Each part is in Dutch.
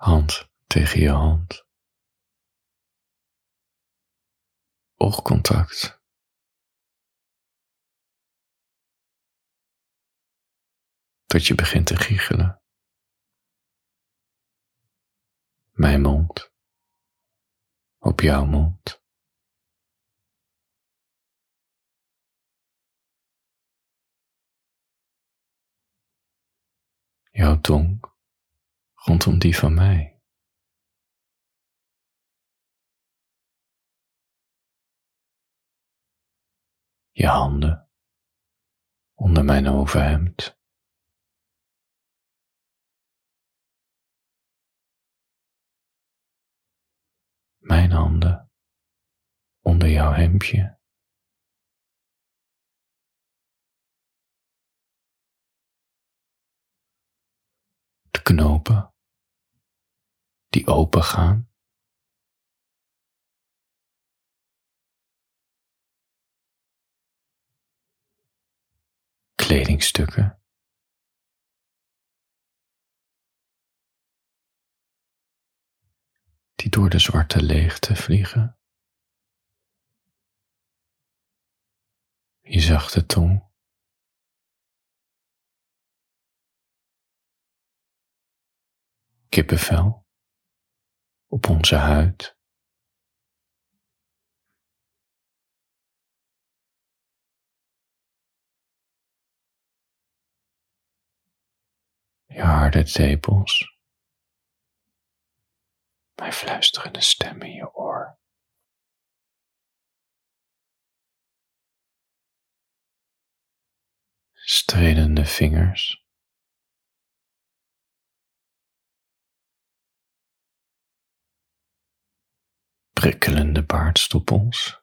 Hand tegen je hand. Oogcontact. Tot je begint te giechelen. Mijn mond op jouw mond. Jouw tong rondom die van mij. Je handen onder mijn overhemd. Mijn handen onder jouw hemdje. Knopen die open gaan. Kledingstukken die door de zwarte leegte vliegen. Je zachte tong. Kippenvel op onze huid. Je harde tepels mijn fluisterende stem in je oor. Stredende vingers. Prikkelende baardstoppels.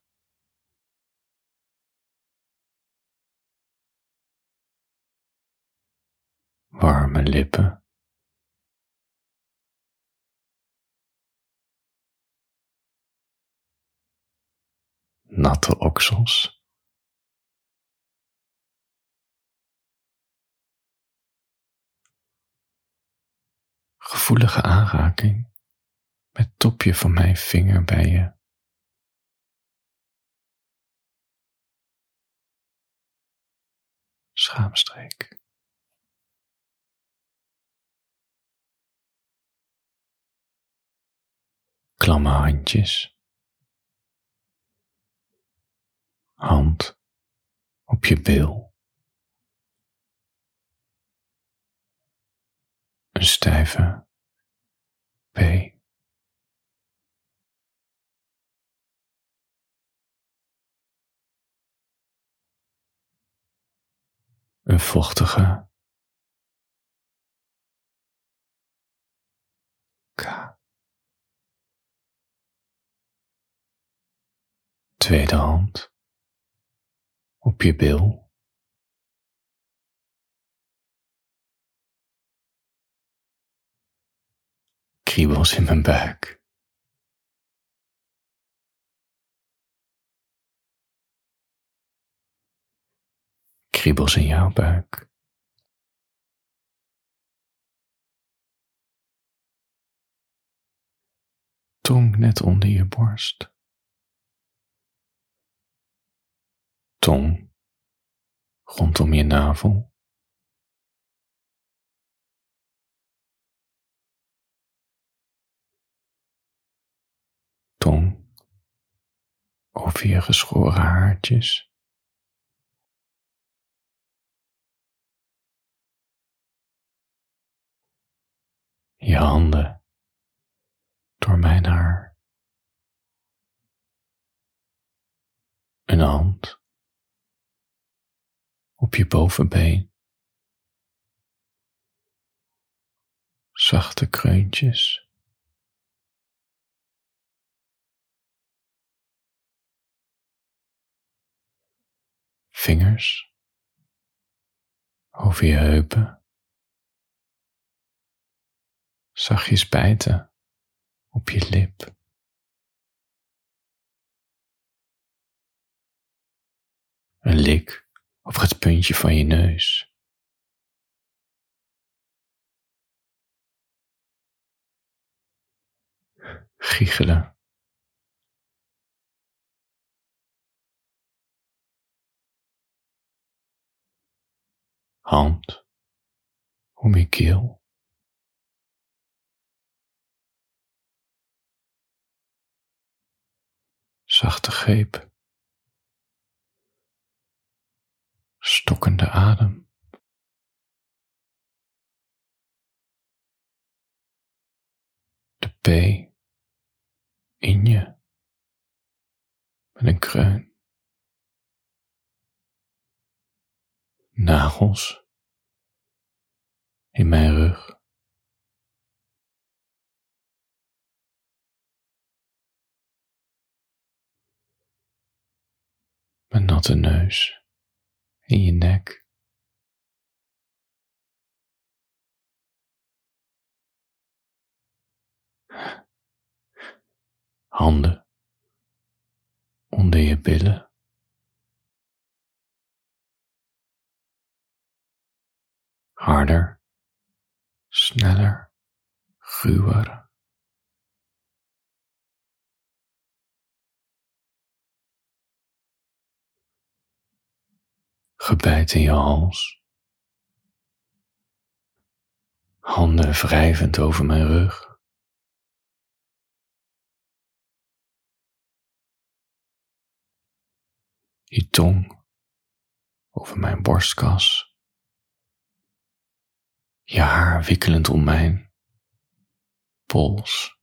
Warme lippen. natte oksels. Gevoelige aanraking met topje van mijn vinger bij je. Schaamstreek. Klamme handjes. hand op je bil. Een stijve P. Vochtige K. Tweede hand op je bil. Kriebels in mijn buik. Kriebels in jouw buik. Tong net onder je borst. tong rondom je navel. Tong over je geschoren haartjes. Handen door mijn haar. Een hand op je bovenbeen. Zachte kreuntjes. Vingers over je heupen. Zachtjes bijten op je lip. Een lik op het puntje van je neus. giechelen. Hand om je keel. Zachte greep. Stokkende adem. De P in je met een kreun. Nagels in mijn rug. Mijn natte neus in je nek. Handen onder je billen. Harder, sneller, ruwer. Gebijt in je hals. Handen wrijvend over mijn rug. Je tong over mijn borstkas. Je haar wikkelend om mijn pols.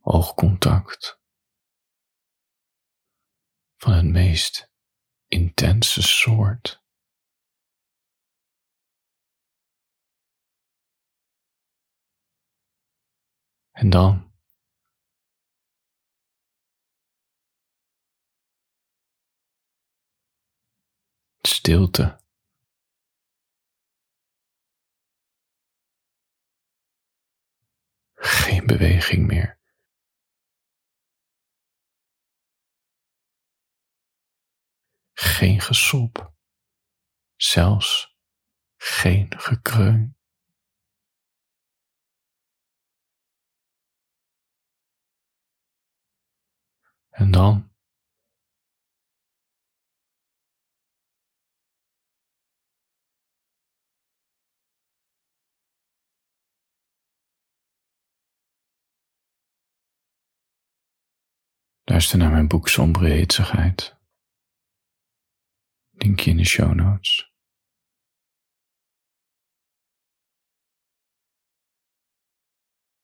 Oogcontact van het meest intense soort. En dan stilte. Geen beweging meer. Geen gesop, zelfs geen gekreun. En dan Luister naar mijn boek Sombere Hitsigheid. Linkje in de show notes.